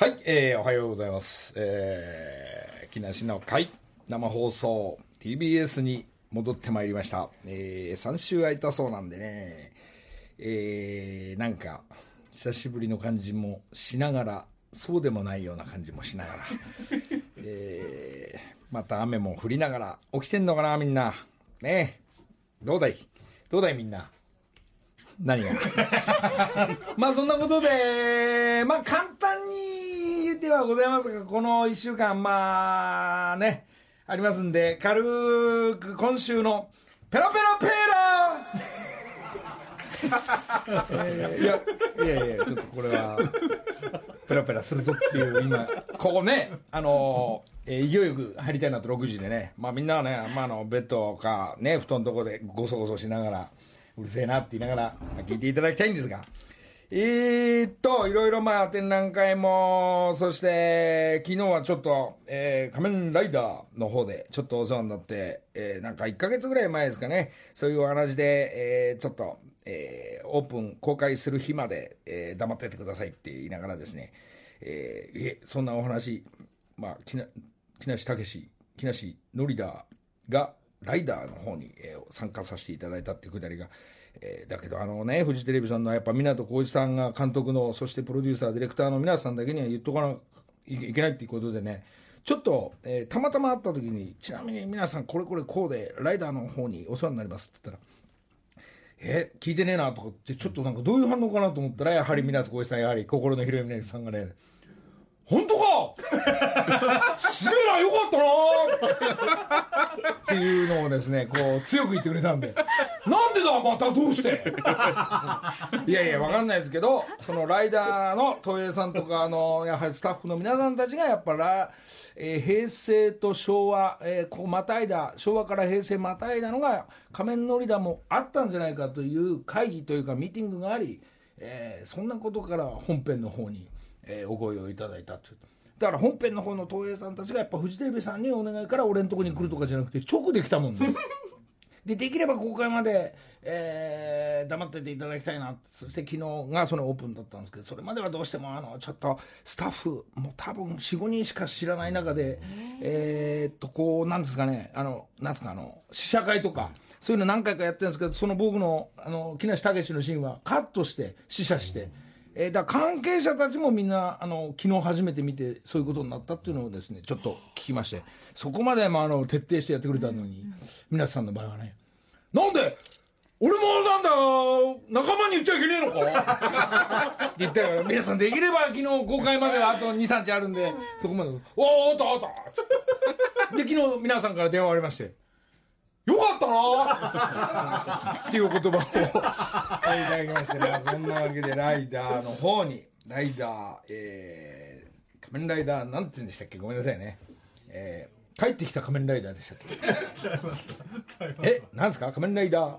はい、えー、おはようございます。えー、木梨の会、生放送、TBS に戻ってまいりました。えー、3週空いたそうなんでね、えー、なんか、久しぶりの感じもしながら、そうでもないような感じもしながら、えー、また雨も降りながら、起きてんのかな、みんな。ね、どうだい？どうだい、みんな？何が？まあそんなことで、まあ簡単に言ってはございますが、この1週間、まあね、ありますんで、軽く今週のペラペラペラえー！いや、いやいや、ちょっとこれは、ペラペラするぞっていう、今、ここね、あのえー勢いよく入りたいなと6時でね、まあみんなはね、まああの、ベッドかね、布団のとこでごそごそしながら、うるせえなって言いながら聞いていただきたいんですが、えーっと、いろいろまあ展覧会も、そして昨日はちょっと、えー仮面ライダーの方でちょっとお世話になって、えーなんか1ヶ月ぐらい前ですかね、そういうお話で、えーちょっと、えーオープン公開する日まで、えー黙っててくださいって言いながらですね、えーえ、そんなお話、まあ、木梨武、木梨ノリダーが、ライダーの方に、えー参加させていただいたってくだりが、えーだけどあのね、フジテレビさんのやっぱ湊浩一さんが監督の、そしてプロデューサー、ディレクターの皆さんだけには言っとかないいけないっていうことでね、ちょっと、えーたまたま会った時に、ちなみに皆さんこれこれこうで、ライダーの方にお世話になりますって言ったら、え聞いてねえなとかってちょっとなんかどういう反応かなと思ったらやはり湊浩一さんやはり心の広い峰さんがね本当か？すげえなよかったな。っていうのをですねこう強く言ってくれたんで。なんでだ？またどうして？いやいやわかんないですけどそのライダーの東映さんとかあのやはりスタッフの皆さんたちがやっぱら、えー平成と昭和、えーこうまたいだ昭和から平成またいだのが仮面のりだもあったんじゃないかという会議というかミーティングがあり、えーそんなことから本編の方に、えーお声をいただいたというだから本編の方の東映さんたちがやっぱフジテレビさんにお願いから俺のとこに来るとかじゃなくて直で来たもんね でできれば公開まで、えー黙ってていただきたいなそして昨日がそのオープンだったんですけどそれまではどうしてもあのちょっとスタッフもう多分45人しか知らない中でえーっとこうなんですかねあのなんですかあの試写会とかそういうの何回かやってるんですけどその僕のあの木梨武史のシーンはカットして試写して。えーだ関係者たちもみんなあの昨日初めて見てそういうことになったっていうのをですねちょっと聞きましてそこまで、まあ、あの徹底してやってくれたのに皆さんの場合はね。なんで俺もなんだ仲間に言っちゃいけねえのか？って言ったから皆さんできれば昨日公開まではあと23日あるんでそこまで「おおあったあった」つって。で昨日皆さんから電話ありまして「よかったな!」っていう言葉をいただきましてねそんなわけでライダーの方にライダーえー、仮面ライダーなんて言うんでしたっけ？ごめんなさいね。えー、帰ってきた仮面ライダーでしたっけ？えなんですか？仮面ライダー？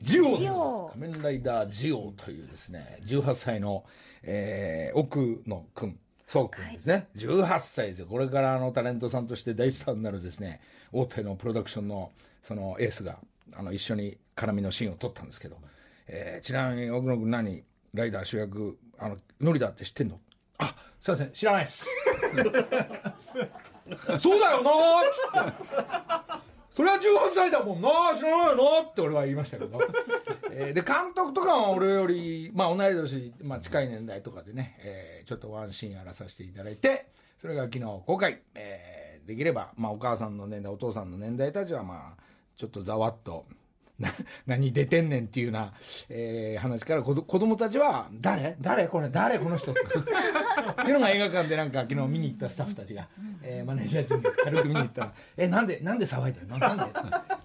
ジオ。ですジオ仮面ライダージオというですね18歳の、えー、奥野くんそうくんですね、18歳ですよ。これからあのタレントさんとして大スターになるですね大手のプロダクションのそのエースがあの一緒に絡みのシーンを撮ったんですけど、えーちなみに奥野くん何？ライダー主役あのノリだって知ってんの？あすいません知らないです。そうだよなっつって。それは18歳だもんな知らないよなって俺は言いましたけど、えーで監督とかは俺より、まあ、同い年、まあ、近い年代とかでね、えーちょっとワンシーンやらさせていただいてそれが昨日公開、えーできれば、まあ、お母さんの年代お父さんの年代たちはまあちょっとざわっと 何出てんねんっていうような、えー話から子供たちは「誰？誰？これ誰？この人」って。いうのが映画館でなんか昨日見に行ったスタッフたちが、えーマネージャー陣が軽く見に行ったら「えなんでなんで騒いでるの？なんで?」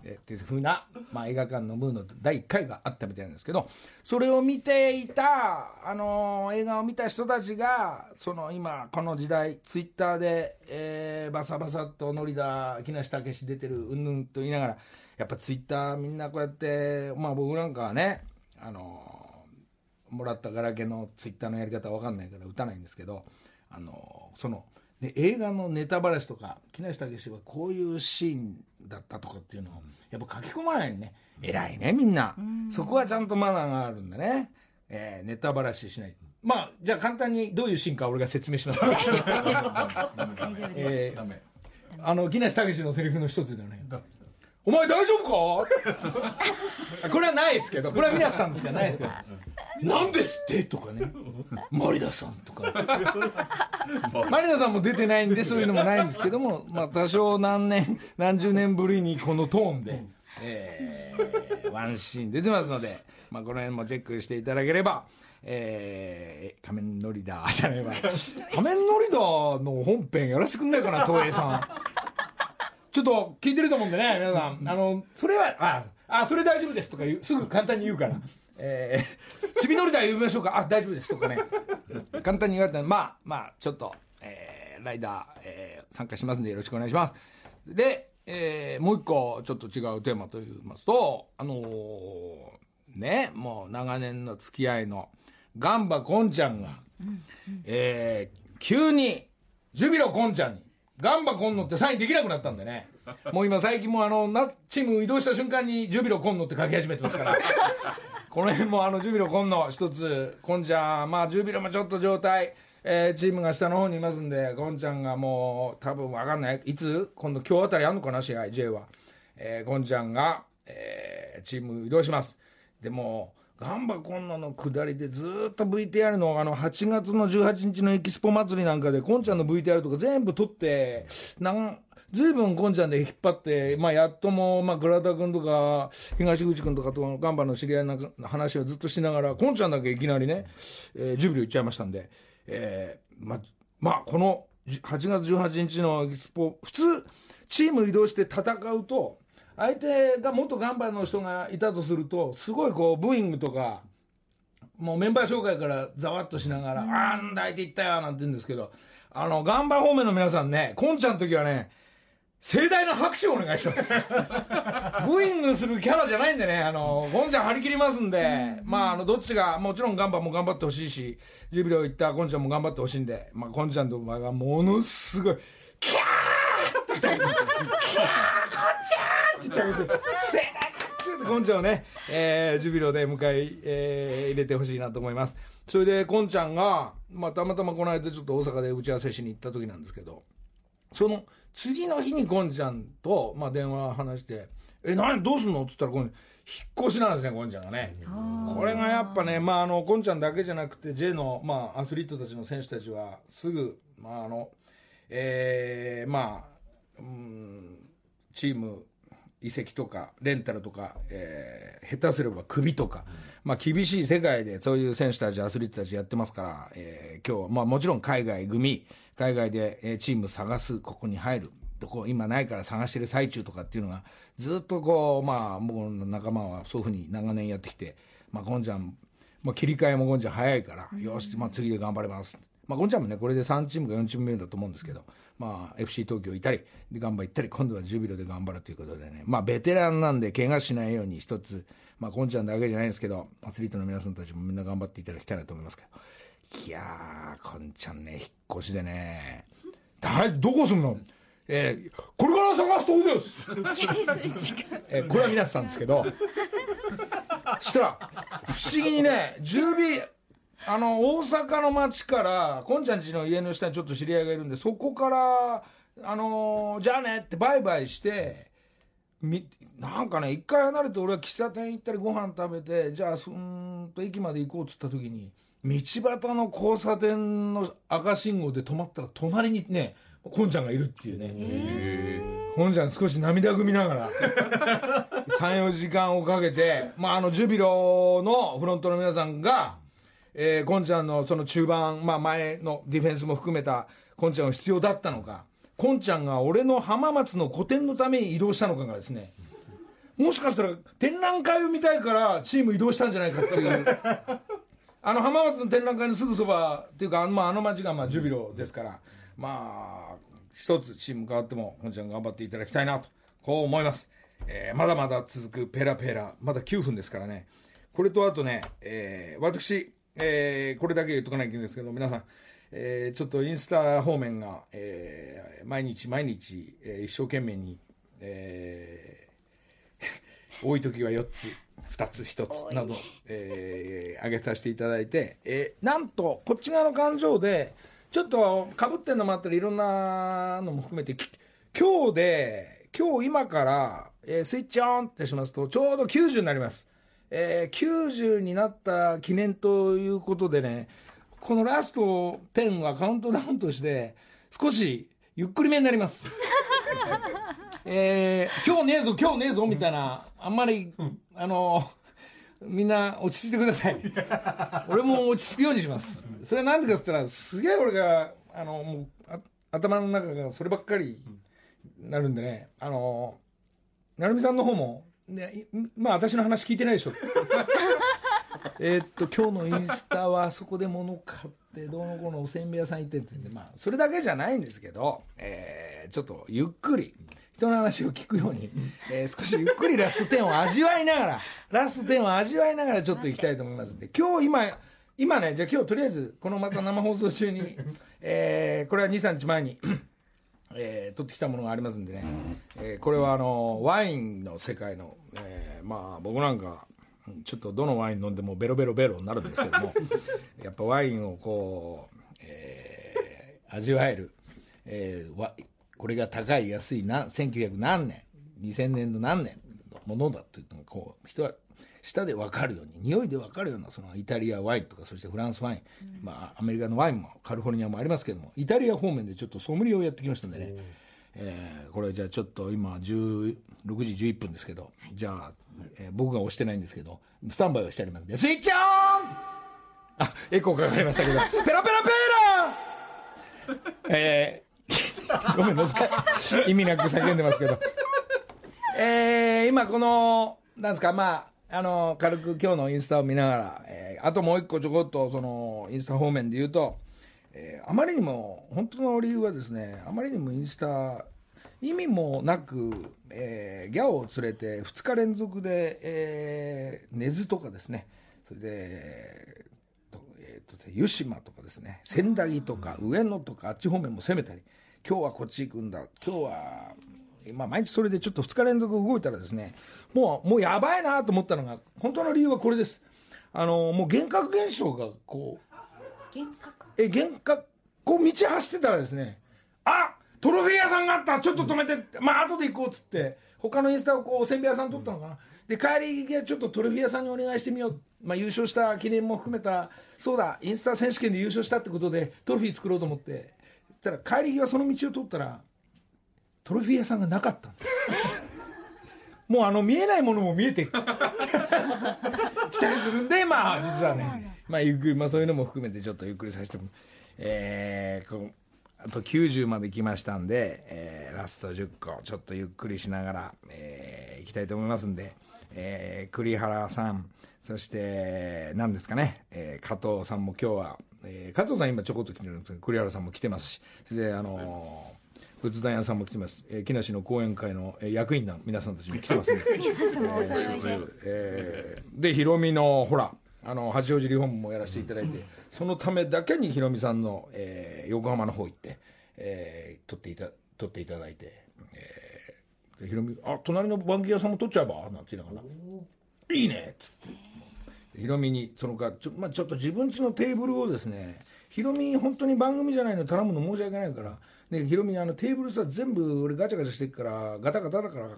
えっていうふうな、まあ、映画館のムーの第1回があったみたいなんですけどそれを見ていた、あのー映画を見た人たちがその今この時代ツイッターで、えーバサバサとノリだ木梨武史出てるうんぬんと言いながらやっぱツイッターみんなこうやってまあ僕なんかはねあのーもらったガラケーのツイッターのやり方わかんないから打たないんですけどあのそので映画のネタバラシとか木梨武史はこういうシーンだったとかっていうのをやっぱ書き込まないね。偉いねみんな。そこはちゃんとマナーがあるんだね、えーネタバラシしない。まあじゃあ簡単にどういうシーンか俺が説明します。大丈夫です。えーダメあの木梨武史のセリフの一つだよねお前大丈夫か？これはないですけどこれは皆さんですからないですけど。なんですって？とかね。マリダさんとか。マリダさんも出てないんでそういうのもないんですけどもまあ多少何年何十年ぶりにこのトーンで、えーワンシーン出てますので、まあ、この辺もチェックしていただければえー、仮面ノリダーじゃないわ。仮面ノリダーの本編やらせてくんないかな東映さんちょっと聞いてると思うんでね、皆さん。あの、それは、あ、あ、それ大丈夫ですとか言う、すぐ簡単に言うから。えー、ちびのりだ呼びましょうか。あ、大丈夫ですとかね。簡単に言われたら、まあ、まあ、ちょっと、えー、ライダー、えー、参加しますんでよろしくお願いします。で、えー、もう一個、ちょっと違うテーマと言いますと、あのーね、もう長年の付き合いの、ガンバコンちゃんが、えー、急に、ジュビロコンちゃんに、ガンバコンノってサインできなくなったんでね。もう今最近もあの、な、チーム移動した瞬間にジュビロコンノって書き始めてますから。この辺もあの、ジュビロコンノ一つ、コンちゃん、まあジュビロもちょっと状態、えーチームが下の方にいますんで、コンちゃんがもう、多分わかんない。いつ？今度今日あたりあんのかな？試合、J は。えー、コンちゃんが、えーチーム移動します。でも、ガンバコンノの下りでずっと VTR のあの8月の18日のエキスポ祭りなんかで、コンちゃんの VTR とか全部撮って、なん、ずいぶんコンちゃんで引っ張って、まあやっとも、まあ倉田君とか、東口君とかとガンバの知り合いの話をずっとしながら、コンちゃんだけいきなりね、えージュビロ行っちゃいましたんで、えーま、まあこの8月18日のエキスポ、普通、チーム移動して戦うと、相手が元ガンバの人がいたとすると、すごいこう、ブーイングとか、もうメンバー紹介からざわっとしながら、ああー、相手行ったよ、なんて言うんですけど、あの、ガンバ方面の皆さんね、コンちゃんの時はね、盛大な拍手をお願いします。ブーイングするキャラじゃないんでね、あの、コンちゃん張り切りますんで、まあ、あの、どっちが、もちろんガンバも頑張ってほしいし、ジュビロ行ったコンちゃんも頑張ってほしいんで、まあ、コンちゃんとお前がものすごい、キャーって言ってあげて、キャーコンちゃんって言ってあげて、盛大な拍手でコンちゃんをね、えー、ジュビロで迎え、えー入れてほしいなと思います。それで、コンちゃんが、まあ、たまたまこの間ちょっと大阪で打ち合わせしに行った時なんですけど、その次の日にゴンちゃんと、まあ、電話話して「え何どうすんの?」っつったらこの引っ越しなんですねゴンちゃんがねこれがやっぱねまああのゴンちゃんだけじゃなくて J の、まあ、アスリートたちの選手たちはすぐまああのえーまあうんチーム移籍とかレンタルとか、えー下手すればクビとか、まあ、厳しい世界でそういう選手たちアスリートたちやってますから、えー今日は、まあ、もちろん海外組海外で、えーチーム探すここに入る。とこ今ないから探してる最中とかっていうのがずっとこうまあ僕の仲間はそういうふうに長年やってきて、まあ、ゴンちゃん、まあ、切り替えもゴンちゃん早いから、よし、まあ、次で頑張れますまあ、ゴンちゃんもね、これで3チームか4チーム目だと思うんですけど、まあ、FC 東京いたり、で、ガンバ行ったり、今度はジュビロで頑張るということでね、まあ、ベテランなんで、怪我しないように一つ、まあ、ゴンちゃんだけじゃないんですけど、アスリートの皆さんたちもみんな頑張っていただきたいなと思いますけど、いやー、ゴンちゃんね、引っ越しでね、だどこ住むの？えーこれから探すとこです。えーこれは皆さんですけど、したら、不思議にね、十尾、あの、大阪の町から、こんちゃんちの家の下にちょっと知り合いがいるんで、そこから、あのーじゃあねってバイバイして、みなんかね、一回離れて俺は喫茶店行ったりご飯食べて、じゃあ、そーんと駅まで行こうっつった時に、道端の交差点の赤信号で止まったら、隣にね、こんちゃんがいるっていうね。こんちゃん少し涙ぐみながら、3、4時間をかけて、まあ、あの、ジュビロのフロントの皆さんが、えー、こんちゃんのその中盤、まあ、前のディフェンスも含めた、こんちゃんが必要だったのか、こんちゃんが俺の浜松の個展のために移動したのかがですね、もしかしたら展覧会を見たいからチーム移動したんじゃないかっていう。あの浜松の展覧会のすぐそばっていうか、あの,、まあ、あの町がまあジュビロですから、まあ、一つチーム変わっても、本ちゃん頑張っていただきたいなと、こう思います。えーまだまだ続くペラペラ、まだ9分ですからね。これとあとね、えー私、えーこれだけ言っとかなきゃいけないんですけど、皆さん、えーちょっとインスタ方面が、えー毎日毎日、えー一生懸命に、えー 多い時は4つ、2つ1つなど、えー、挙げさせていただいて、えー、なんとこっち側の感情でちょっとかぶってんのもあったりいろんなのも含めて今日で今日今から、えースイッチオンってしますとちょうど90になります、えー90になった記念ということでねこのラスト10はカウントダウンとして少しゆっくりめになります。えー今日ねえぞ今日ねえぞみたいなあんまり、あのみんな落ち着いてください。俺も落ち着くようにします。それは何でかっつったらすげえ俺があのもうあ頭の中がそればっかりなるんでねあの成美さんの方も、ね、いまあ私の話聞いてないでしょ。えーっと今日のインスタはそこで物買ってどうのこうのおせんべい屋さん行ってって。言うんでまあそれだけじゃないんですけど、えーちょっとゆっくり人の話を聞くように、えー少しゆっくりラスト10を味わいながらラスト10を味わいながらちょっと行きたいと思います。んで今日今今ねじゃあ今日とりあえずこのまた生放送中に、えーこれは23日前にえー取ってきたものがありますんでね、えーこれはあのワインの世界の、えーまあ僕なんかちょっとどのワイン飲んでもベロベロベロになるんですけども やっぱワインをこう、えー味わえる、えーわこれが高い安いな1900何年2000年の何年のものだというのがこう人は舌で分かるように匂いで分かるようなそのイタリアワインとかそしてフランスワイン、まあ、アメリカのワインもカリフォルニアもありますけどもイタリア方面でちょっとソムリエをやってきましたんでね、えーこれじゃあちょっと今16時11分ですけどじゃあ、えー僕が押してないんですけどスタンバイをしてありますんでスイッチオン！あエコーかかりましたけど ペラペラペーラ！えー ごめんなさい。意味なく叫んでますけど。えー今このなんですかまああの軽く今日のインスタを見ながら、えーあともう一個ちょこっとそのインスタ方面で言うと、えーあまりにも本当の理由はですねあまりにもインスタ意味もなく、えーギャオを連れて2日連続で、えー根津とかですねそれでとえーと湯島とかですね千駄木とか上野とかあっち方面も攻めたり今日はこっち行くんだ今日は、まあ、毎日それでちょっと2日連続動いたらですねもうもうやばいなと思ったのが本当の理由はこれです。あのもう幻覚現象がこう幻覚？え幻覚こう道走ってたらですねあトロフィー屋さんがあったちょっと止めてまあ後で行こうっつって他のインスタをこうおせんべい屋さん撮ったのかな、で帰り際ちょっとトロフィー屋さんにお願いしてみよう、まあ、優勝した記念も含めたそうだインスタ選手権で優勝したってことでトロフィー作ろうと思って。たら帰り際その道を通ったらトロフィー屋さんがなかったんです もうあの見えないものも見えてきた。りするんでまあ実はねまあゆっくりまあそういうのも含めてちょっとゆっくりさせてもえー、こうあと90まで来ましたんで、えーラスト10個ちょっとゆっくりしながら、えー、いきたいと思いますんで、えー栗原さんそして何ですかね、えー加藤さんも今日は、えー加藤さん今ちょこっと来てるんですけど栗原さんも来てますしそれであのー仏壇屋さんも来てます、えー木梨の講演会の、えー役員の皆さんたちも来てます んでえーでヒロミのほらあの八王子リフォームもやらせていただいて、そのためだけにヒロミさんの、えー横浜の方行って、えー撮っていた撮っていただいて、えーでヒロミあ隣のバンキ屋さんも撮っちゃえば？なんて言いながら。いいね！っつって。ヒロミにそのかちょ,、まあ、ちょっと自分家のテーブルをですねヒロミ本当に番組じゃないの頼むの申し訳ないからでヒロミあのテーブルさ全部俺ガチャガチャしてっからガタガタだから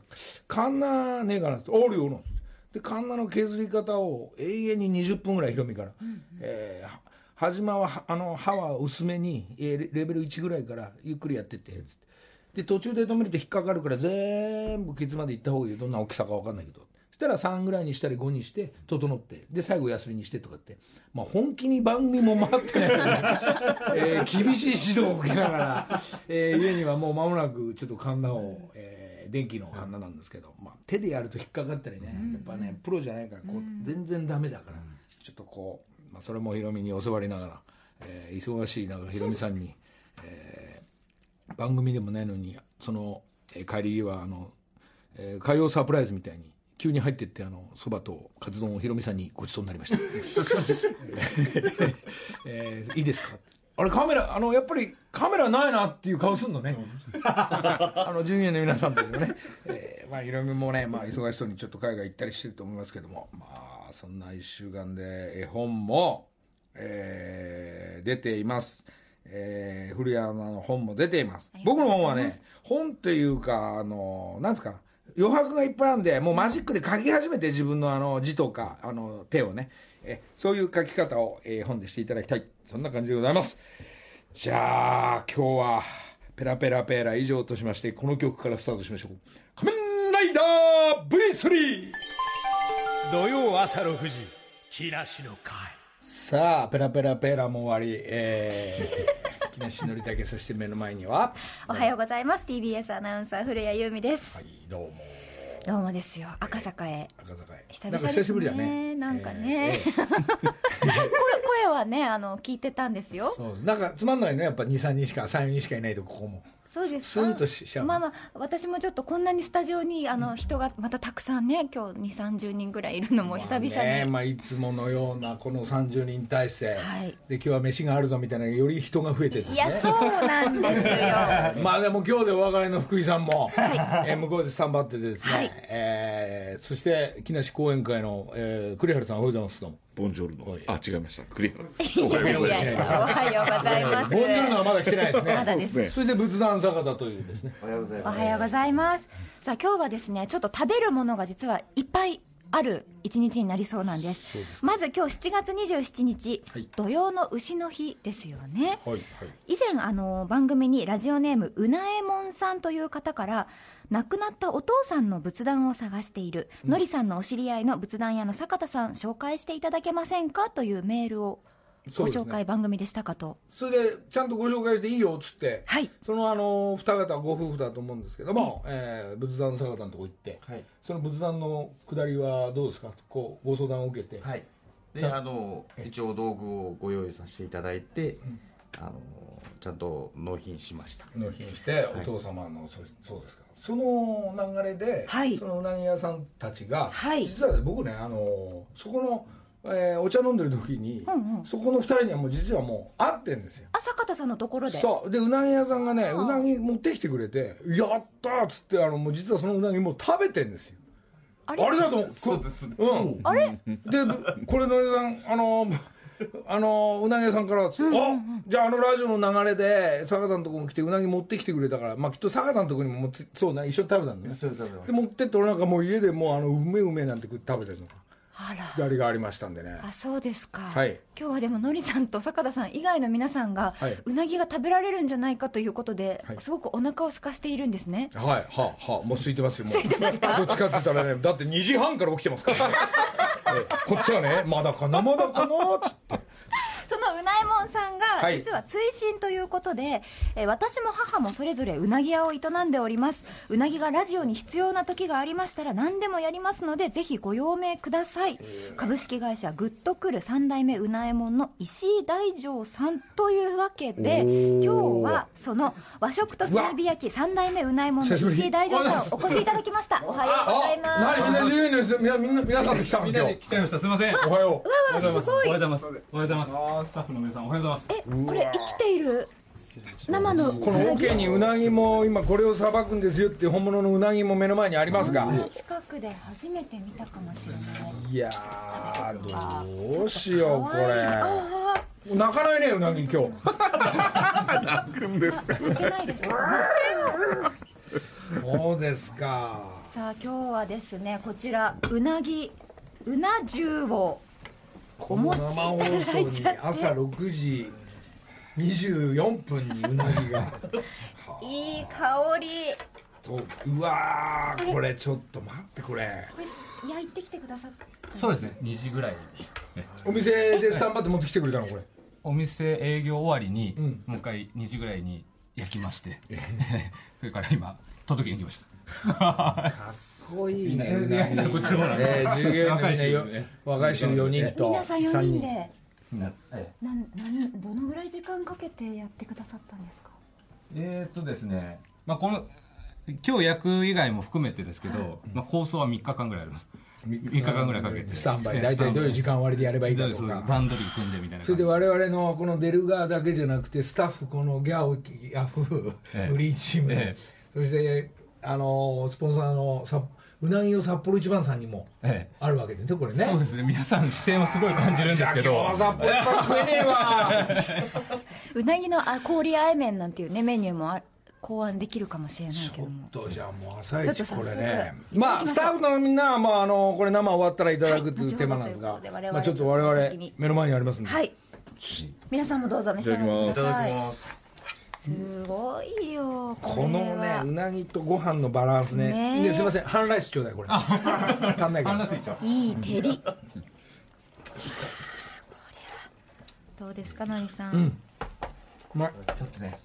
カンナねえかなって「あるよ」なって。でカンナの削り方を永遠に20分ぐらいヒロミから、えーは始まははあの刃は薄めに、えーレレベル1ぐらいからゆっくりやってってつって。で途中で止めると引っかかるから全部ケツまで行った方がいいよ。どんな大きさか分かんないけど。そしたら3ぐらいにしたり5にして整ってで最後ヤスリにしてとかって、まあ、本気に番組も回ってないのに、えー厳しい指導を受けながら、えー家にはもう間もなくちょっとカンナを、えー電気のカンナなんですけど、まあ、手でやると引っかかったりね。やっぱねプロじゃないからこう全然ダメだから。ちょっとこう、まあ、それもヒロミに教わりながら、えー忙しい中ヒロミさんに、えー番組でもないのにその、えー帰り際あの、えー火曜サプライズみたいに急に入ってってあのそばとカツ丼をヒロミさんにごちそうになりました、えーいいですか?」あれカメラあのやっぱりカメラないなっていう顔すんのね、あの従業員の皆さんというのね、えーまあいろいろもね、まあ、忙しそうにちょっと海外行ったりしてると思いますけども。まあそんな1週間で絵本も、えー出ています、えー古谷アナの本も出ています。僕の本はね本っていうかあのなんですか余白がいっぱいあるんでもうマジックで書き始めて自分のあの字とかあの手をね。えそういう書き方を、えー本でしていただきたい。そんな感じでございます。じゃあ今日はペラペラペラ以上としましてこの曲からスタートしましょう。仮面ライダー V3 土曜朝6時木梨の会。さあペラペラペラも終わり。えー、木梨憲武そして目の前には。おはようございます。TBS アナウンサー古谷由美です、はいどうも。どうもですよ。赤坂へ。赤坂へ。久々なんか久しぶりだね。なんかね、えーえ 声声はねあの聞いてたんですよ。ーそうなんかつまんないねやっぱ23人しか34人しかいないとここもそうですスーッとしちゃうまあまあ私もちょっとこんなにスタジオにあの人がまたたくさんね今日2 3 0人ぐらいいるのも久々に、まあねまあ、いつものようなこの30人体制、はい。で今日は飯があるぞみたいなより人が増えてですね。いやそうなんですよ。まあでも今日でお別れの福井さんも、えー向こうでスタンバっててですね、はい。えーそして木梨講演会の、えー、栗原さんおはようございますどうもボンジョルノ。あ、違いました。クリア。いやいやいやおはようございます。ボンジョルノはまだ来てないですね。まだです。ね。そして仏壇坂田というですね。おはようございます。さあ今日はですねちょっと食べるものが実はいっぱいある一日になりそうなんです。そうですまず今日7月27日、はい。土曜の牛の日ですよね。はいはい。以前あの番組にラジオネームうなえもんさんという方から亡くなったお父さんの仏壇を探している、のりさんのお知り合いの仏壇屋の坂田さん紹介していただけませんか？というメールをご紹介番組でしたかと。それでちゃんとご紹介していいよっつって、はい。そのあの二方ご夫婦だと思うんですけども、えー仏壇坂田のとこ行って、はい。その仏壇の下りはどうですか？こうご相談を受けて、はい。でじゃああの一応道具をご用意させていただいて、あのちゃんと納品しました。納品してお父様の、そうそうですかその流れで、はい。そのうなぎ屋さんたちが、はい。実は僕ねあのそこの、えーお茶飲んでる時に、うんうん。そこの二人にはもう実はもう会ってんですよ。あ坂田さんのところで。そう。でうなぎ屋さんがねうなぎ持ってきてくれて「やった!」っつってあのもう実はそのうなぎもう食べてんですよ。ああれだと思う。そうです。ねうん。あれ？でぶこれのりさんあのあのうなぎ屋さんから「あじゃああのラジオの流れで坂田のとこに来てうなぎ持ってきてくれたからまあきっと坂田のとこにも持ってそうね一緒に食べたんだねで持ってって俺なんかもう家でもうあのうめうめなんて食べてるの左がありましたんでね。あそうですか、はい。今日はでものりさんと坂田さん以外の皆さんが、はい。うなぎが食べられるんじゃないかということで、はい。すごくお腹を空かしているんですね。はいはあはあもう空いてますよもう。どっちかって言ったらねだって2時半から起きてますから。ね ええ。こっちはねまだかなまだかなっつってそのうなえもんさんがはい。実は追伸ということで、えー私も母もそれぞれうなぎ屋を営んでおります。うなぎがラジオに必要な時がありましたら何でもやりますのでぜひご用命ください。株式会社グッとくる3代目うなえもんの石井大丈さんというわけで今日はその和食と炭火焼き3代目うなえもんの石井大丈さんお越しいただきました。おはようございます。何みんな自由にみんなみんな皆さんで来たのみんなで来ちゃいました。すみません。おはよう。わわすごい。おはようございます。おはようございますスタッフの皆さんおはようございます。えこれ生きている？生のこのオケにうなぎも今これをさばくんですよっていう本物のうなぎも目の前にありますが。近くで初めて見たかもしれない。いやーどうしようこれ。あ泣かないねうなぎ今日。あ抜けないですか？そうですか。さあ今日はですねこちらうなぎうな重をこの生放送に朝6時24分にうなぎが。いい香り。とうわーこれちょっと待ってこれ。これ焼いてきてくださったそうですね2時ぐらいにお店でスタンバって持ってきてくれたのこれ。お店営業終わりに、ん。もう一回2時ぐらいに焼きまして。それから今届けに来ましたかっこいい。ね。うなぎこっちの方なんでえー従業員のみんな若い衆よね。若い衆4人と。皆さん4人三で。なえなん。なんどのぐらい時間かけてやってくださったんですか？えーっとですね、まあ、この今日焼く以外も含めてですけど、まあ、構想は3日間ぐらいあります。3日間。ぐらいかけて。スタンバイ。大体どういう時間割でやればいいかとか。段取り組んでみたいなそれで我々のこの出る側だけじゃなくてスタッフこのギャオヤフーええ。フリーチーム、ええ。そしてあのスポンサーのさうなぎを札幌一番さんにもええ。あるわけですねこれね。そうですね。皆さん視線をすごい感じるんですけど。今日は札幌一番食えねえわうなぎのあ氷あえ麺なんていうねメニューもあ考案できるかもしれないけちょっどもとじゃあもう朝一ちょっと早速これねいただきまあスタッフのみんなはまああのこれ生終わったらいただくっていうテーマなんですが、はいまあちょっと我々目の前にありますんで、はい。皆さんもどうぞ召し上がってください。ますすごいよこのねれは。うなぎとご飯のバランスね。ねすいません半ライスちょうだいこれ。足んないから。いい照り。どうですかのりさん、まあちょっとね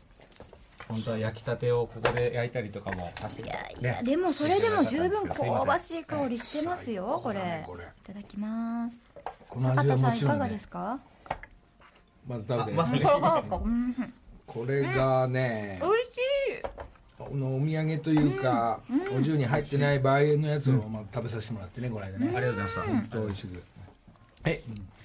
本当は焼きたてをここで焼いたりとかもさせて。いいただいてやいやでもそれでも十分香ばしい香りしてますよこれ。これいただきます。この味は坂田さんいかがですか？まず食べて。うんこれがね、美味しい。このお土産というか、お重に入ってない場合のやつをまあ食べさせてもらってねこの間ね、ありがとうございました本当美味しく。え？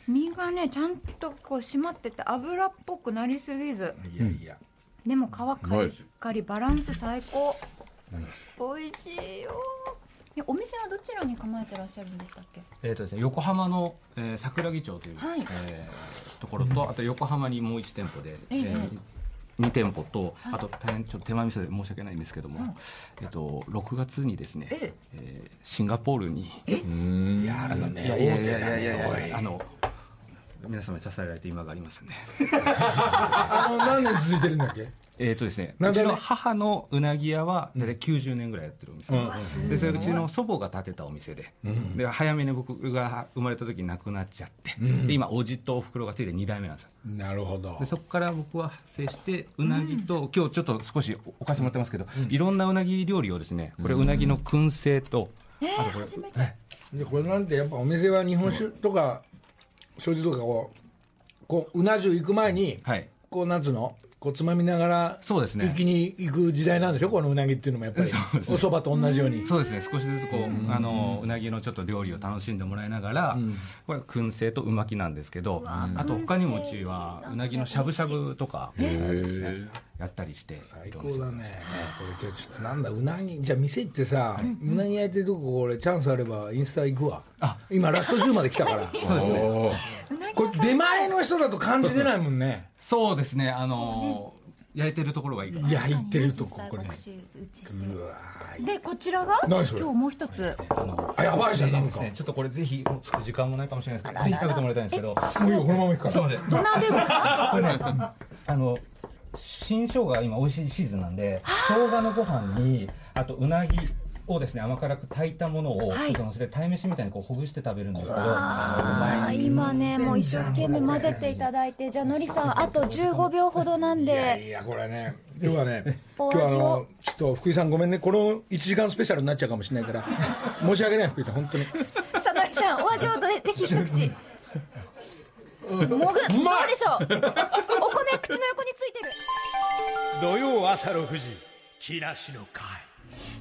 身がねちゃんとこう締まってて油っぽくなりすぎず。いやいや、でも皮カリッカリバランス最高。美味しいよ。えお店はどちらに構えてらっしゃるんでしたっけ？えーとですね、横浜の、えー桜木町という、はい。えーところと、あと横浜にもう1店舗で、ええ。え2店舗と、あと大変ちょっと手前味噌で申し訳ないんですけども、えっと6月にですね、ええ。ーシンガポールにやるね。いやいやいやいやいやいあの皆様に支えられて今がありますんで。あの何年続いてるんだっけ？えーとですね、なんでね。うちの母のうなぎ屋は大体90年ぐらいやってるお店です、でそれうちの祖母が建てたお店で,、で早めに僕が生まれた時に亡くなっちゃって、で今おじとおふくろがついて2代目なんですよ。なるほど。でそこから僕は派生してうなぎと、今日ちょっと少しお貸してもらってますけど、いろんなうなぎ料理をですねこれうなぎの燻製と、えー、初めて。でこれなんてやっぱお店は日本酒とか焼酎とかこうこううな重行く前に、はい。こうなんつうの？こうつまみながらそうですね。一気に行く時代なんでしょ？このうなぎっていうのもやっぱり。そうですね。お蕎麦と同じように。そうですね。少しずつこう、あのうなぎのちょっと料理を楽しんでもらいながら、これは燻製とう巻きなんですけどあと他にもうちはうなぎのしゃぶしゃぶとかですねやったりして最高だね。これじゃあちょっとなんだうなぎ。じゃあ店行ってさ、うなぎ焼いてるとこ俺チャンスあればインスタ行くわ今ラスト10まで来たから。そうですね。これ出前の人だと感じ出ないもんね。そうですね。あのー焼いてるところがいいかな。焼いてるとここれ。でこちらが今日もう一つ。あやばいじゃんなんか。ですねちょっとこれぜひちょっと時間もないかもしれないですけどぜひ食べてもらいたいんですけど。もういいよこのまま行くから。すいません土鍋ご飯？これねあの新生姜が今美味しいシーズンなんで生姜のご飯にあとうなぎをですね甘辛く炊いたものをはい。ちょっと乗せて鯛めしみたいにこうほぐして食べるんですけどあー今ねもう一生懸命混ぜていただいてじゃあのりさんあと15秒ほどなんいやでいやこれね 今日はねお今日はあのちょっと福井さんごめんねこの1時間スペシャルになっちゃうかもしれないから 申し訳ない福井さん本当に。さあのりさんお味をどぜひ一口。もぐどうでしょう？お米口の横についてる。土曜朝6時木梨の会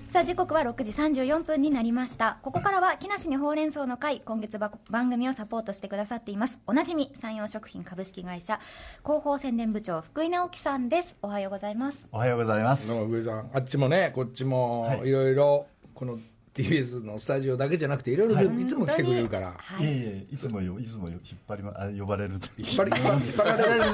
さあ時刻は6時34分になりました。ここからは木梨にほうれん草の会今月ば番組をサポートしてくださっています。おなじみ山陽食品株式会社広報宣伝部長福井直樹さんです。おはようございます。おはようございます。野上さんあっちもねこっちもいろいろこの TBS のスタジオだけじじゃなくていろいろい。つも来てくれるから。はい。いえいえ、いつもよ、いつもよ、引っ張りま、あ、呼ばれると。引っ張り引っ張られる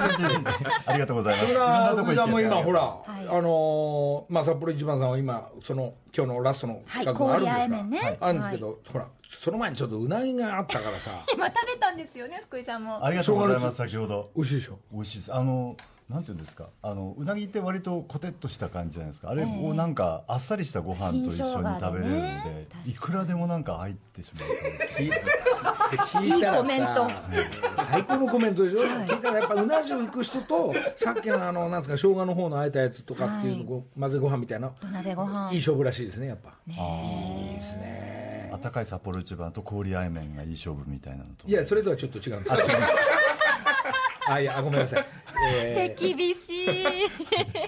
ありがとうございます。そんな福井さんも今ほら、い。あのーまあ札幌一番さんは今その今日のラストの企画があるんですが、はい氷あえ麺ねあるんですけど、ほらその前にちょっとうなぎがあったからさ。今食べたんですよね福井さんも。ありがとうございます。先ほど。美味しいでしょ。美味しいです。あの、なんていうんですか？あの、うなぎって割とコテッとした感じじゃないですか。あれをなんかあっさりしたご飯と一緒に食べれるのでねで、いくらでもなんか入ってしまうって聞いたらさいいコメント。最高のコメントでしょ、聞いたらやっぱうな重行く人とさっきのあのなんですか生姜の方のあえたやつとかっていうのこう混ぜご飯みたいな土鍋ご飯。いい勝負らしいですねやっぱ。いいですね。温かい札幌一番と氷あえ麺がいい勝負みたいなのと。いやそれとはちょっと違うんです。あいやごめんなさいえ手厳しい。ー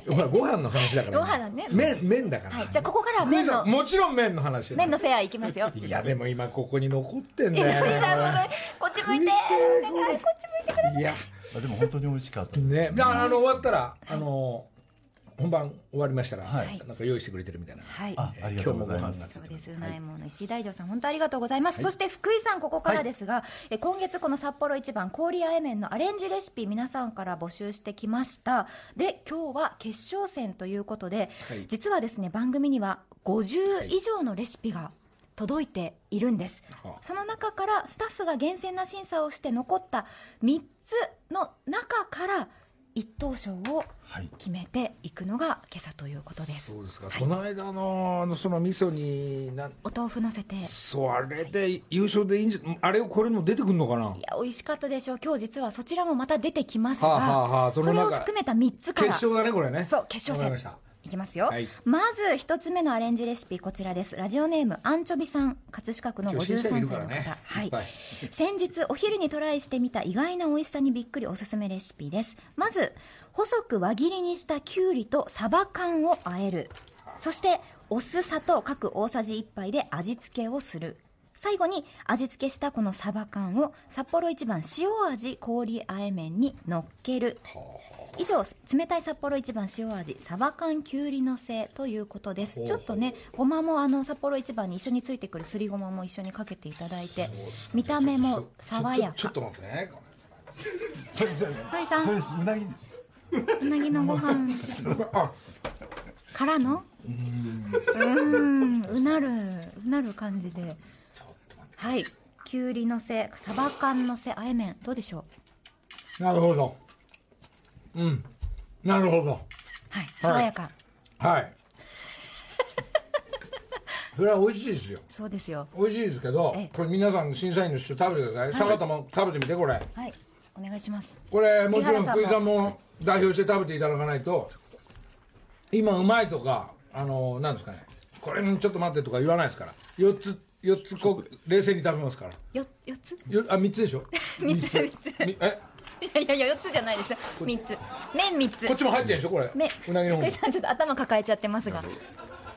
ほらご飯の話だから、ご飯だね。麺麺だから、はい。じゃあここからは麺の。もちろん麺の話よ麺のフェアいきますよ。いやでも今ここに残ってんえだよ。のりさんもね。こっち向いて。お願いこっち向いてください。いやあでも本当に美味しかったね。あの終わったらあの本番終わりましたら、はい。なんか用意してくれてるみたいな。はい。あありがとうございます。そうです、うないもの石井大丈さん、本当ありがとうございます。そして福井さん、ここからですが、え今月この札幌一番氷あえ麺のアレンジレシピ、皆さんから募集してきました。で、今日は決勝戦ということで、はい。実はですね、番組には50以上のレシピが届いているんです。はあ。その中からスタッフが厳選な審査をして残った3つの中から一等賞をはい。決めていくのが今朝ということです。そうですか、この間のあのその味噌にお豆腐乗せて。そうあれで優勝でいいんじゃあれをこれにも出てくるのかな？いや美味しかったでしょう。今日実はそちらもまた出てきますが、はあはあはあそれを含めた3つから。決勝だねこれね。そう決勝戦いきますよ、はい。まず1つ目のアレンジレシピこちらです。ラジオネームアンチョビさん。葛飾区の今日審査員い53歳の方、ねはい。い。先日お昼にトライしてみた意外な美味しさにびっくりおすすめレシピです。まず細く輪切りにしたきゅうりとサバ缶を和える。そしてお酢砂糖各大さじ1杯で味付けをする。最後に味付けしたこのサバ缶を札幌一番塩味氷あえ麺に乗っける以上冷たい札幌一番塩味サバ缶きゅうりのせということです。ちょっとねごまもあの札幌一番に一緒についてくるすりごまも一緒にかけていただいて見た目も爽やか。ちょっと待ってねはいさん。うなぎうなぎのご飯。あ からの？うーんうなるうなる感じで。はい。きゅうりのせサバ缶のせあえ麺どうでしょう？なるほどうん。なるほど。はい。爽やか、はい。それは美味しいですよ。そうですよ。美味しいですけどええ。これ皆さん審査員の人食べてください。坂田も食べてみてこれ。はい。お願いします。これもちろん福井さんも代表して食べていただかないと今うまいとかあのなんですかね。これちょっと待ってとか言わないですから。4つ4つこう冷静に食べますから。よ4つ？よあ3つでしょ？三つ。三つ。みえ？いやいやいや4つじゃないですよ。3つ。麺3つ。こっちも入ってるでしょ？これ。めうなぎの方も。福井さんちょっと頭抱えちゃってますが。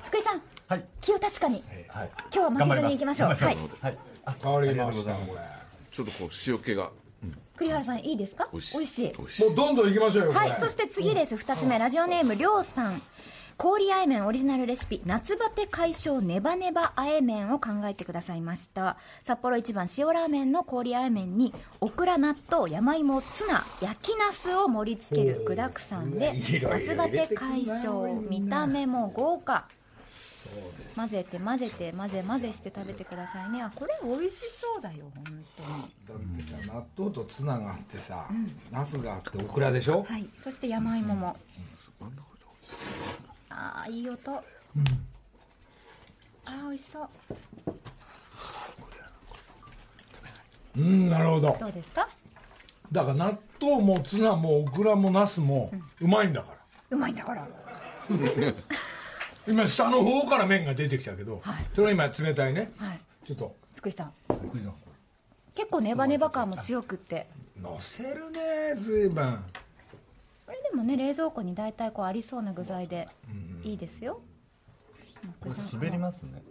福井さんはい。気を確かに。はい。今日は負けずにいきましょう。はい頑張ります。はい。あ変わりましたこちょっとこう塩気が。栗原さんいいですか？美味しい。もうどんどんいきましょうよはい。そして次です。2つ目ラジオネームりょうさん氷あえ麺オリジナルレシピ夏バテ解消ネバネバあえ麺を考えてくださいました。札幌一番塩ラーメンの氷あえ麺にオクラ納豆山芋ツナ焼きナスを盛り付ける具だくさんで夏バテ解消見た目も豪華。混ぜて混ぜて混ぜ混ぜして食べてくださいね。あこれ美味しそうだよ本当に。だってさ納豆とツナがあってさ、ナスがあってオクラでしょ、はい。そして山芋もああいい音、ああ美味しそう。うんなるほど。どうですか？だから納豆もツナもオクラもナスもうまいんだから、うまいんだから。今下の方から麺が出てきたけど、はい。それは今冷たいね。はい。ちょっと。福井さん。結構ネバネバ感も強くって。のせるね随分これでもね冷蔵庫に大体こうありそうな具材でいいですよ。福井さん滑りますね。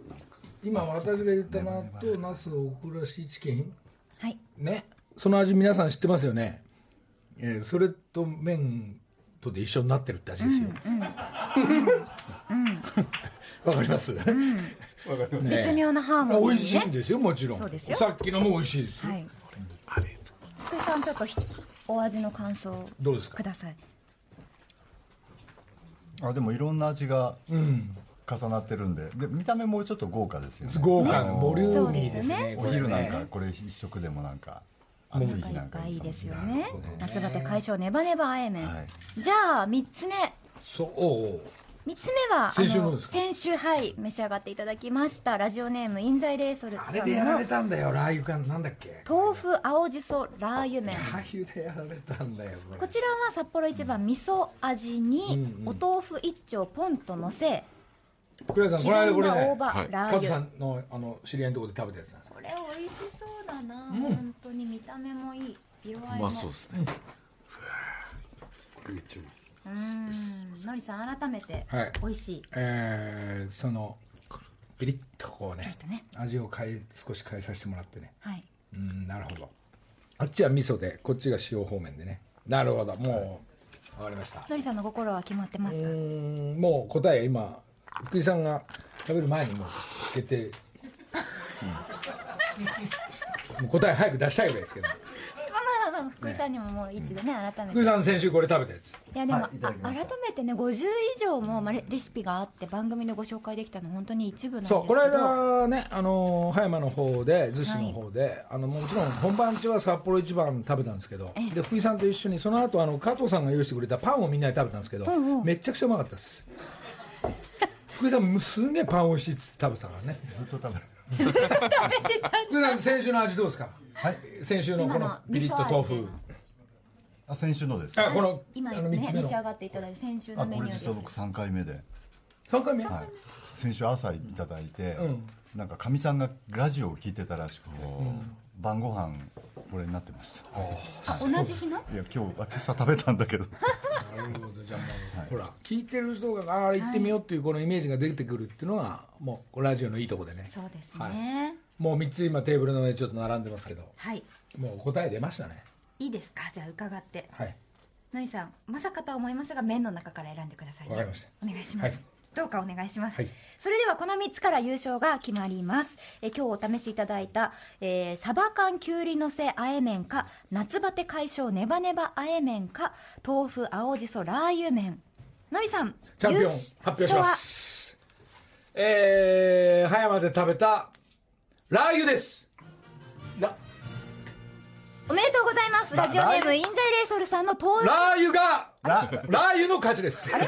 今私が言った納豆ナスオクラシーチキン。はい。ね。その味皆さん知ってますよね、えーそれと麺とで一緒になってるって味ですよ。わかります、ね絶妙なハーモニー美味しいんねですよもちろん。そうですよ。さっきのも美味しいですよ、はい。福井さんちょっとひお味の感想をどうですか？くださいあでもいろんな味がうん。重なってるんで。で見た目もちょっと豪華ですよね。豪華ボリューミーですねそうですね。お昼なんかこれ一食でもなんか暑い日なんかいいですよなね夏バテ解消ネバネバあえ麺、はい。じゃあ3つ目。そう3つ目は先週の先週はい召し上がっていただきました。ラジオネームインザイレーソルさんあれでやられのたんだよラー油かなんだっけ？豆腐青じそラー油麺。ラー油でやられたんだよこちらは札幌一番味噌味にお豆腐一丁ポンとのせ倉井さん刻この間これねカズさ油。んのあの知り合いのところで食べたやつなんですこれ美味しそうだな、本当に見た目もいい。色合ういも。まそうですね。うーん。のりさん改めてはい。美味しい。えーそのピリッとこうねとね。味を変え少し変えさせてもらってね。はい。うんなるほど。あっちは味噌でこっちが塩方面でね。なるほどもう分かりました。のりさんの心は決まってますうかもう答え今福井さんが食べる前にもうつけて、うん。もう答え早く出したいぐらいですけど福井さんにももう一度ね改めて。福井さん先週これ食べたやつ。いやでも、はい改めてね50以上も、まあ、レレシピがあって番組でご紹介できたの本当に一部なんですけど。そうこの間ねあの葉山の方で逗子の方で、あのもちろん本番中は札幌一番食べたんですけどええ。で福井さんと一緒にその後あの加藤さんが用意してくれたパンをみんなで食べたんですけど、んうん。めっちゃくちゃうまかったです。福井さんすげえパン美味しいっつって食べてたからね。ずっと食べる 福井さん先週の味どうですか？はい。先週のこのピリッと豆腐。あ先週のですか？あこの今あのね3つ目の。召し上がっていただいて先週のメニューです。実は僕3回目で、3回目、はい、先週朝いただいて、ん。なんかかみさんがラジオを聞いてたらしくて、晩ご飯これになってました。あ同じ日の？いや今日は今朝食べたんだけど。なるほど。じゃあもう、ほら聞いてる人がああ行ってみようっていうこのイメージが出てくるっていうのがもうラジオのいいとこでね。そうですはねもう3つ今テーブルの上にちょっと並んでますけど。はい、もう答え出ましたね。い、いですか？じゃあ伺って。はい。のりさんまさかとは思いますが麺の中から選んでくださいね。わかりました。お願いします、はい。どうかお願いします、はい。それではこの3つから優勝が決まります。え今日お試しいただいた、えーサバ缶きゅうりのせあえ麺か夏バテ解消ネバネバあえ麺か豆腐青じそラー油麺。のりさんチャンピオン優発表します。えー、葉山で食べたラー油です。ラおめでとうございます。ラジオネームインザイレイソルさんの豆腐ラー油がララー油の勝ちです。はい。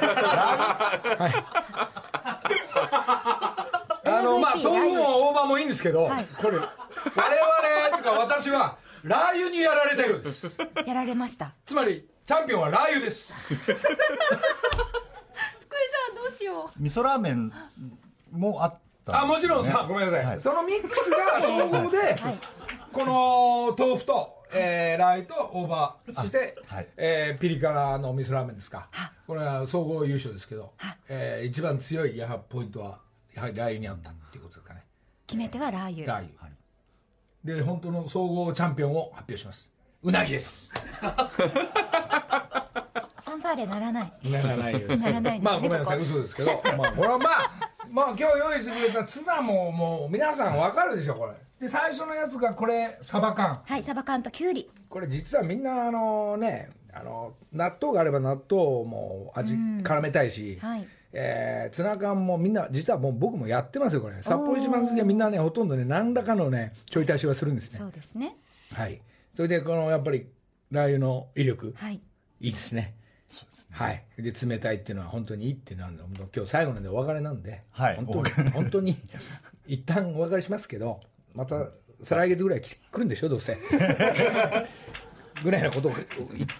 あのまあ豆腐も大葉もいいんですけど、はい。これ我々とか私はラー油にやられたようです。やられました。つまりチャンピオンはラー油です。福井さんどうしよう。味噌ラーメンもあったあもちろんさ、ねごめんなさい、はい。そのミックスが 総合で、はい。この豆腐と、えー、ラー油と大葉そして、はい。えーピリ辛の味噌ラーメンですか。これは総合優勝ですけど、えー一番強いやはりポイントはやはりラー油にあったっていうことですかね。決め手はラー油。ラー油、で本当の総合チャンピオンを発表します。うなぎです。ファンファーレならない。ならないです。ならないまあごめんなさい。嘘ですけど。まあこれはまあまあ今日用意してくれたツナももう皆さんわかるでしょこれ。で最初のやつがこれサバ缶。はいサバ缶ときゅうりこれ実はみんなあのねあの納豆があれば納豆も味絡めたいし、はい。えーツナ缶もみんな実はもう僕もやってますよこれ。札幌一番好きはみんなねほとんどね何らかのねちょい足しはするんですね。そうですね。はい。それでこのやっぱりラー油の威力。はい。いいですねはい。で冷たいっていうのは本当にいいっていうのは今日最後なんでお別れなんで、はい。本当に本当に一旦お別れしますけどまた再来月ぐらい来来るんでしょどうせ。ぐらいのことをい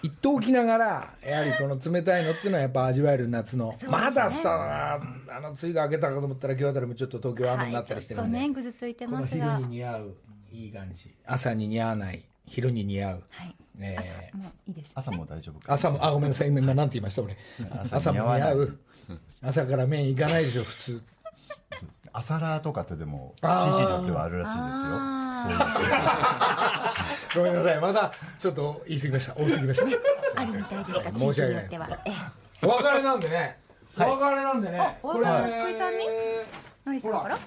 言っておきながらやはりこの冷たいのっていうのはやっぱ味わえる夏の、すね。まださあの梅雨が明けたかと思ったら今日あたりもちょっと東京は雨になったりしてるんで、はい、ねぐずついてこのますが。昼に似合ういい感じ。朝に似合わない昼に似合う、はいえー。朝もういいです朝も大丈夫か。朝もあごめんなさい。今今なんて言いました俺。朝朝も似に合う朝から麺いかないでしょ普通。朝ラーとかってでも地域によってはあるらしいですよ。ごめんなさい。まだちょっと言い過ぎました。多すぎました あるみたいですか地域申し訳ないによっては。ええ。お別れなんでね、お別れなんでね。お別れ福井さんにのりさんから？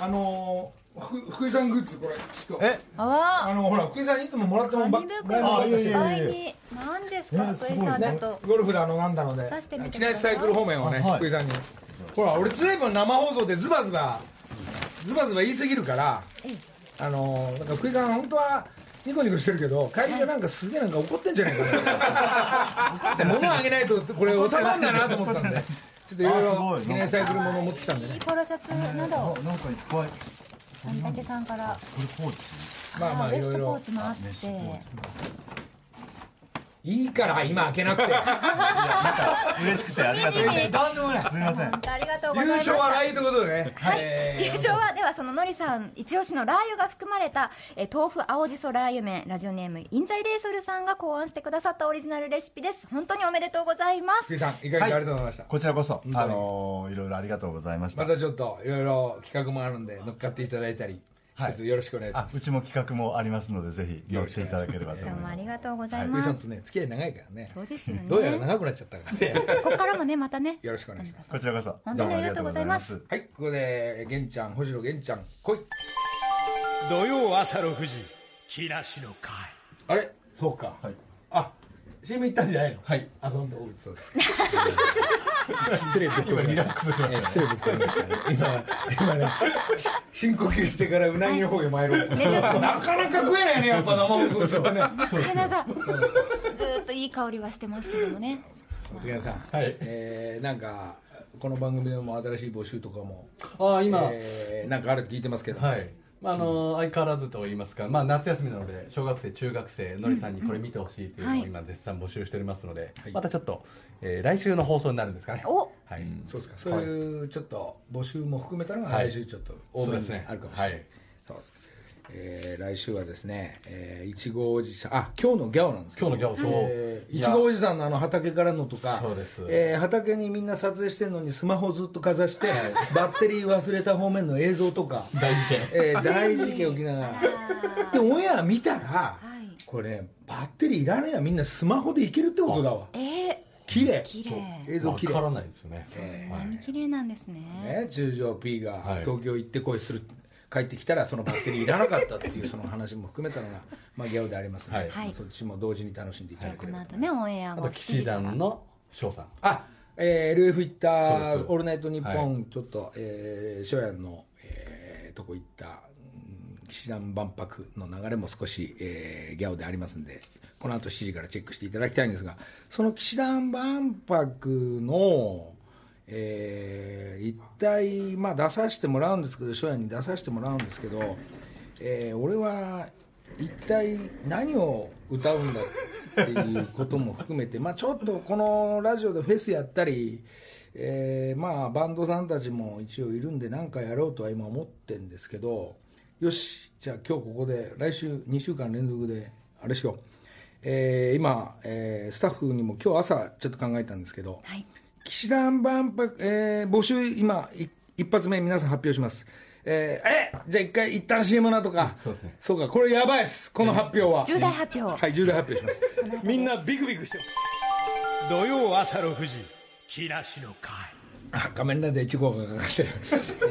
あのー福福井さんグッズこれちょっと。え？ああのほら福井さんにいつももらってもば紙も袋いらえなかったしっぱいに何ですか福井さんちょねっと。ゴルフであのなんだので。出してみて木ください。梨サイクル方面をね、福井さんに。ほら俺ずいぶん生放送でズバズバズバズバ言い過ぎるからあのなんか福井さん本当はニコニコしてるけど帰りがなんかすげえなんか怒ってんじゃないかな。怒って物あげないとこれ収まんないなと思ったんで。ちょっといろいあ すろ記念サイクルものを持ってきたんでね。いいポロシャツなどなんかいっぱい谷竹さんから。これポーチまあまあウエストポいろいろ。ーチもあって。メッシュポーチいいから今開けなくて。嬉しくてありがとうございまとんでもない。すすみません本当ありがとうござい優ました勝はラー油ということでね。はい、えー優勝はではそののりさん一押しのラー油が含まれた、えー豆腐青じそラー油麺ラジオネームインザイレーソルさんが考案してくださったオリジナルレシピです。本当におめでとうございます。福井さんいかがありがとうござい。ました、こちらこそあのーいろいろありがとうございました。またちょっといろいろ企画もあるんで乗っかっていただいたり。はい一つよろしくお願いします、あうちも企画もありますのでぜひ乗っていただければとどうもあ思い。ますりがとうございます、さんとね付き合い長いからね。そうですよね。どうやら長くなっちゃったからね。ここからもねまたね。よろしくお願いします。こちらこそ。本当にありがとうございます。はいここで玄ちゃん星野玄ちゃん来い。土曜朝6時木梨の会。あれ？そうか、あ CM 行ったんじゃないの？はい。あどんどんそうです。失礼ぶっ込みました。えー失礼ぶっ込みました。ね今今ね深呼吸してからうなぎの方へ参ろうとなかなか食えないねやっぱ生放送ね。なかなかずーっといい香りはしてますけどもね。お疲れさん、はい。えーなんかこの番組でも新しい募集とかも、ああ今、えーなんかあるって聞いてますけど、はい、まあ、あの相変わらずと言いますか、まあ、夏休みなので小学生中学生のりさんにこれ見てほしいというのを今絶賛募集しておりますので、はい。またちょっと、えー来週の放送になるんですかね。お。はい、そうですか。そういうちょっと募集も含めたのがはい。来週ちょっと多めにそうですね。あるかもしれない、はい。そうですかえー来週はですね、えー、いちごおじさんあ今日のギャオなんですけど今日のギャオそう。えーいちごおじさんのあの畑からのとかそうです。えー畑にみんな撮影してるのにスマホずっとかざして、バッテリー忘れた方面の映像とか大事件。えー大事件起きながら。でオンエア見たら、はい。これねバッテリーいらねえやみんなスマホでいけるってことだわ。えー、綺麗。綺麗。映像綺麗。わからないですよね、何綺麗なんですね。ね、中条 P がはい。東京行ってこいする、帰ってきたらそのバッテリーいらなかったっていうその話も含めたのが、まあ、ギャオでありますので、はい。はい。そっちも同時に楽しんでいただければ、この後ねオンエアあ後と騎士団の翔さん。あ、えー、LF 行ったそうです「オールナイトニッポン」はちょっと、えー、初夜の、えーとこ行ったうん騎士団万博の流れも少し、えーギャオでありますんでこの後7時からチェックしていただきたいんですがその騎士団万博のえー一体、まあ、出させてもらうんですけど初夜に出させてもらうんですけど、えー俺は一体何を歌うんだっていうことも含めて、まあ、ちょっとこのラジオでフェスやったり、えーまあ、バンドさんたちも一応いるんで何かやろうとは今思ってるんですけどよしじゃあ今日ここで来週2週間連続であれしよう、えー今、えースタッフにも今日朝ちょっと考えたんですけど、はい。騎士団万博、えー募集今い一発目皆さん発表します。えーえじゃあ一回一旦 CM なとか。そうですね。そうかこれやばいです。この発表は。重大発表。はい重大発表します。みんなビクビクしてます。土曜朝6時木梨の会。あ仮面ライダー1号がかかってる、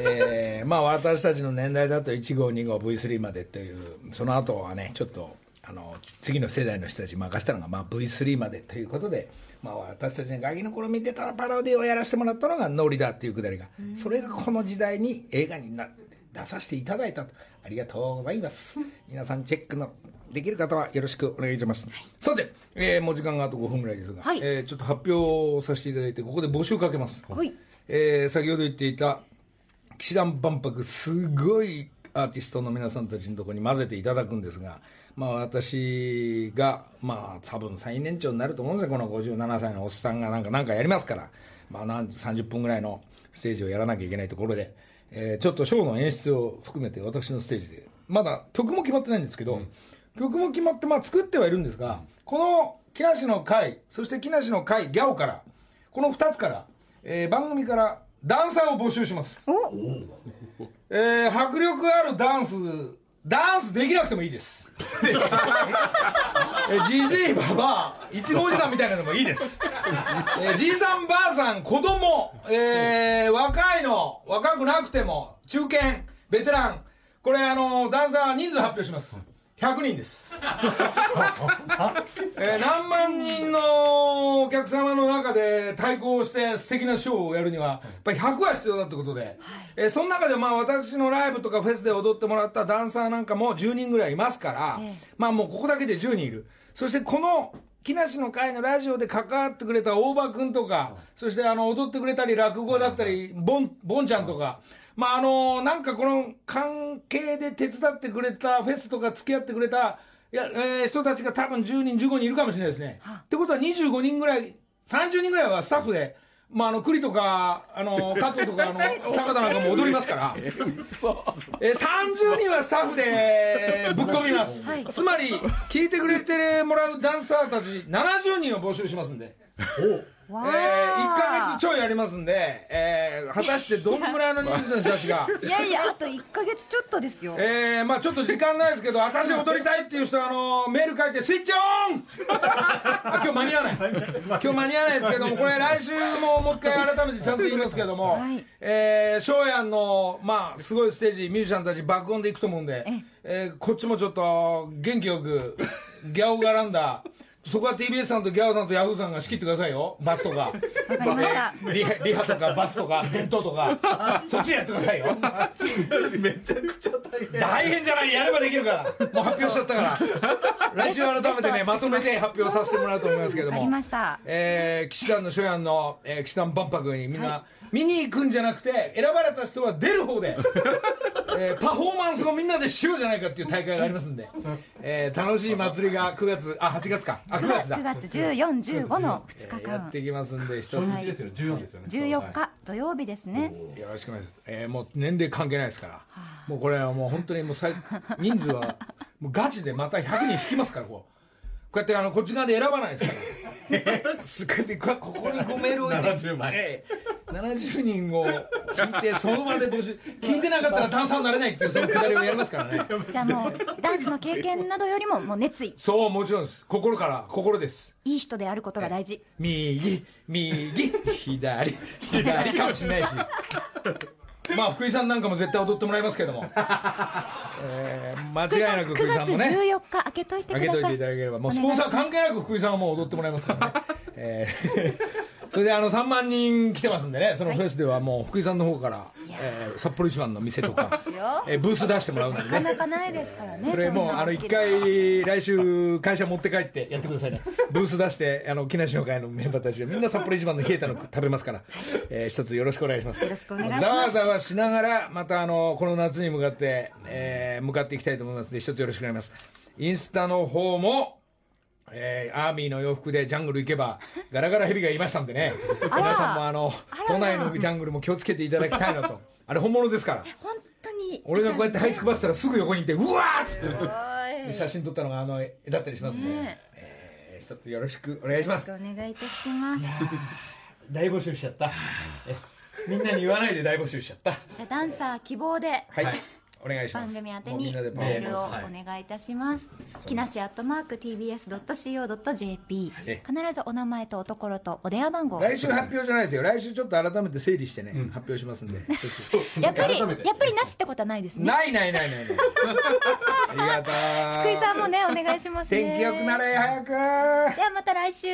えーまあ私たちの年代だと1号2号 V3 までというその後はねちょっとあの次の世代の人たちに任したのが、まあ、V3 までということで、まあ、私たちがガキの頃見てたパロディをやらせてもらったのがノリだっていうくだりがそれがこの時代に映画にな出させていただいたと。ありがとうございます。皆さんチェックのできる方はよろしくお願いします、さて、えーもう時間があと5分ぐらいですが、はい。えーちょっと発表させていただいてここで募集かけます、はい。えー先ほど言っていた騎士団万博すごいアーティストの皆さんたちのところに混ぜていただくんですが、まあ、私が、まあ、多分最年長になると思うんですよ。この57歳のおっさんがなんかなんかやりますから、まあ、なん30分ぐらいのステージをやらなきゃいけないところで、えーちょっとショーの演出を含めて私のステージで。まだ曲も決まってないんですけど、曲も決まって、まあ、作ってはいるんですがこの木梨の会そして木梨の会ギャオからこの2つから、えー番組からダンサーを募集しますえー迫力あるダンスダンスできなくてもいいです。えーじじいばばあいちごおじさんみたいなのもいいです、えーじいさんばあさん子供、えー若いの若くなくても中堅ベテラン。これあのダンサー人数発表します100人です。えー何万人のお客様の中で対抗して素敵なショーをやるにはやっぱり100は必要だってことで、えーその中でまあ私のライブとかフェスで踊ってもらったダンサーなんかも10人ぐらいいますから、まあもうここだけで10人いる。そしてこの木梨の会のラジオで関わってくれた大場君とか、そしてあの踊ってくれたり落語だったり、ボンボンちゃんとか、まああのなんかこの関係で手伝ってくれたフェスとか付き合ってくれた、いや、えー人たちが多分10人、15人いるかもしれないですね。ってことは25人ぐらい、30人ぐらいはスタッフで、まあ、あの栗とか、あの加藤とか、あの 坂田なんかも踊りますから、えー30人はスタッフで ぶっ込みます、はい。つまり、聞いてくれてもらうダンサーたち70人を募集しますんで。わえー、1か月ちょいやりますんで、えー果たしてどんぐらいの人数の人たちが、いやいやあと1か月ちょっとですよ。えー、まあちょっと時間ないですけど、私踊りたいっていう人は、あのメール書いて、スイッチオン！あ今日間に合わない。今日間に合わないですけども、これ来週ももう一回改めてちゃんと言いますけども、はい。えー、翔やんの、まあすごいステージ、ミュージシャンたち爆音でいくと思うんで、えーこっちもちょっと元気よく、ギャオがらんだ、そこは TBS さんとギャオさんとヤフーさんが仕切ってくださいよ、バスとか。リハリハとかバスとか弁当とか。そっちでやってくださいよ。めちゃくちゃ大変。大変じゃないやればできるから。もう発表しちゃったから。来週改めてねまとめて発表させてもらうと思いますけども。ました。えー、騎士団の初夜の、えー、騎士団万博にみんな、見に行くんじゃなくて選ばれた人は出る方で、えーパフォーマンスをみんなでしようじゃないかっていう大会がありますんで、えー楽しい祭りが9月あ8月か。あ9月だ。9月1415の2日間。やってきますんで一つ。初日ですよね。14ですよね。14日土曜日ですね。よろしくお願いします、えーもう年齢関係ないですから、もうこれはもう本当にもうさい人数はもうガチでまた100人引きますからこう。こうやってあのこっち側で選ばないですからすこうやってここにこうメール置い。て70 70人を聞い。てその場で募集聞い。てなかったらダンサーになれない。ってい。うそのくだりをやりますからねじゃあもうダンスの経験などよりももう熱意そうもちろんです心から心ですい。い。人であることが大事右右左左かもしれない。し まあ福井さんなんかも絶対踊ってもらいますけども、えー間違いなく福井9月さんもね14日開けといてください。開けといていただければ。もうスポンサー関係なく福井さんはもう踊ってもらいますからね、えーそれであの3万人来てますんでね。そのフェスではもう福井さんの方から、えー札幌一番の店とか、えーブース出してもらうんでなかねなかないですからね。それもうあの一回来週会社持って帰ってやってくださいね。ブース出してあの木梨の会のメンバーたちがみんな札幌一番の冷えたの食べますから、えー一つよろしくお願いします。よろしくお願いします。ざわざわしながらまたあのこの夏に向かって、えー向かっていきたいと思います。ので一つよろしくお願いします。インスタの方もえーアーミーの洋服でジャングル行けばガラガラヘビがいましたんでね。皆さんもあの都内のジャングルも気をつけていただきたいなと。あれ本物ですから。本当に。俺がこうやって這いつくばってたらすぐ横にいてうわーっつって。写真撮ったのがあの絵だったりしますんで、ねえ。ー一つよろしくお願いします。お願いいたします。大募集しちゃった。えみんなに言わないで大募集しちゃった。じゃあダンサー希望で。はい、お願いしま番す組宛てにメールをお願いいたします。木梨アットマーク tbs.co.jp え必ずお名前とおところとお電話番号。来週発表じゃないですよ。来週ちょっと改めて整理してね、発表しますんで。やっぱりやっぱりなしってことはないですね。ないないないないありがとう福井さんもねお願いしますね。天気良くなれ早く。ではまた来週。